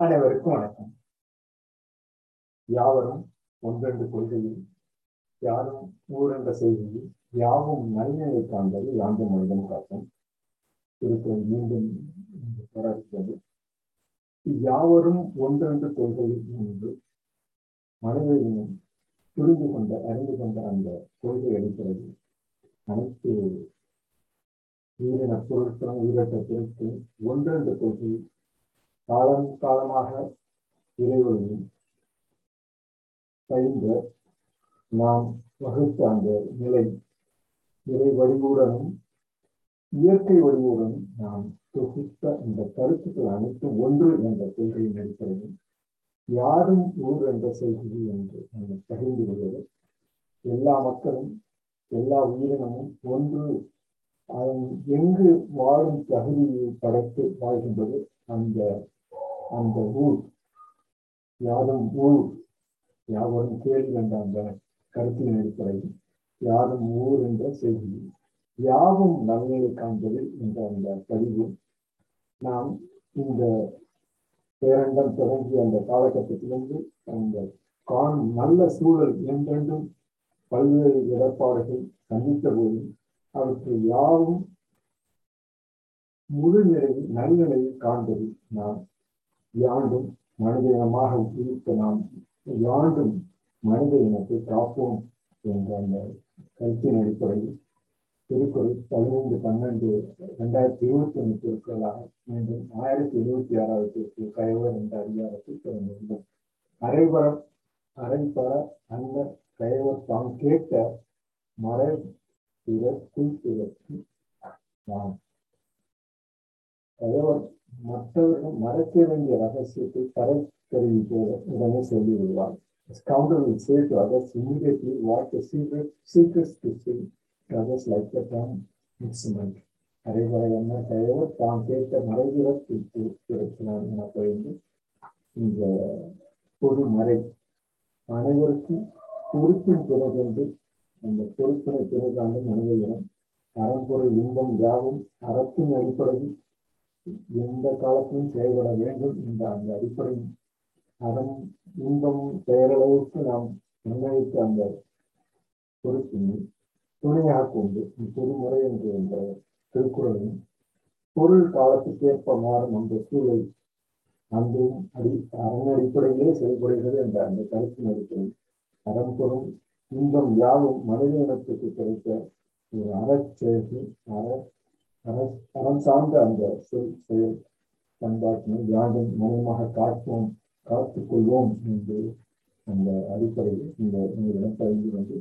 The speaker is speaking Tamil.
அனைவருக்கும் வணக்கம். யாவரும் ஒன்றெண்டு கொள்கையில் யாரும் ஊரென்ற செய்தியில் யாவும் நன்மையை காண்பது யாந்த மனிதன் காட்டும். திருக்குறள் மீண்டும் தொடர்கிறது. யாவரும் ஒன்றென்று கொள்கையில் என்று மனிதனும் புரிந்து கொண்ட அறிந்து கொண்ட அந்த கொள்கை அடிப்படையில் அனைத்து உயிரின பொருட்களும் உயிரற்ற பொருட்களும் ஒன்றென்ற கொள்கையில் காலம் காலமாக இறைவனையும் பயின்ற நாம் வகுத்த அந்த நிலை இறை வடிவுடனும் இயற்கை வடிவுடனும் நாம் தொகுத்த இந்த கருத்துக்கள் அனைத்தும் ஒன்று என்ற கொள்கையின் அடிப்படையில் யாரும் ஊர் என்ற செய்தி என்று நம்ம பகிர்ந்து கொள்வது எல்லா மக்களும் எல்லா உயிரினமும் ஒன்று எங்கு வாழும் தகுதியை படைத்து வாழ்கின்றது அந்த அந்த ஊர் யாரும் ஊர் யாவரும் கேள்வி என்ற அந்த கருத்தின் அடிப்படையில் யாரும் ஊர் என்ற செய்தி யாவும் நன்மையை காண்பது என்ற அந்த பதிவு நாம் இந்த பேரண்டம் தொடங்கிய அந்த காலகட்டத்திலிருந்து அந்த காணும் நல்ல சூழல் என்றென்றும் பல்வேறு இடர்பாடுகள் சந்தித்த போதும் அவற்றை யாவும் முழு நிலையில் நல்நிலையில் காண்பது நாம் யாண்டும் மனித இனமாக இருக்க நாம் யாண்டும் மனித இனத்தை காப்போம் என்ற அந்த கருத்தின் அடிப்படையில் திருக்குறள் பதினைந்து பன்னெண்டு ரெண்டாயிரத்தி இருபத்தி ஒன்று திருக்குறளாக மீண்டும் ஆயிரத்தி எழுபத்தி ஆறாவது திருக்குறள் கயவர் என்ற அதிகாரத்தில் திறந்துள்ளோம் அரைபர அரைபர அந்த கயவர் தாம் கேட்ட மறை பிறக்கு நாம். கயவர் மற்றவர்கள் மறைக்க வேண்டிய ரகசியத்தை கரை கருவி உடனே சொல்லிவிடுவார். Scoundrel will say to others immediately what the secret secrets to say. Others like the term instrument. என்ன கயவர் தாம் கேட்ட மறைவிறக்கு இருக்கிறார் என பயின்று இந்த பொது மறை. அனைவருக்கும் பொறுப்பின் பிறகென்று அந்த பொறுப்பினை பிறகாண்டு மனிதர்களும் அறம்பொருள் இன்பம் யாவும் அறத்தின் அடிப்படையில் எந்த காலத்திலும் செயல்பட வேண்டும் என்ற அந்த அடிப்படையில் அறம் இன்பம் பெயரளவுக்கு நாம் நிர்ணயித்த அந்த பொறுப்பினை துணையாக கொண்டு பொதுமுறை என்று என்ற திருக்குறளையும் பொருள் காலத்துக்கேற்ப மாறும் அந்த சூழல் அன்றும் அடி அரண் அடிப்படையிலே செயல்படுகிறது என்ற அந்த கருத்தின் அடிப்படையில் அறம்பொருள் இன்பம் யாவும் மனித இனத்துக்கு கிடைத்த ஒரு அறச்செயல்கள் அற அறம் சார்ந்த அந்த சொல் செயல் பண்பாட்டினை யாரும் மனமாக காப்போம் காத்துக்கொள்வோம் என்று அந்த அடிப்படையில் இந்த உங்களிடம் வந்து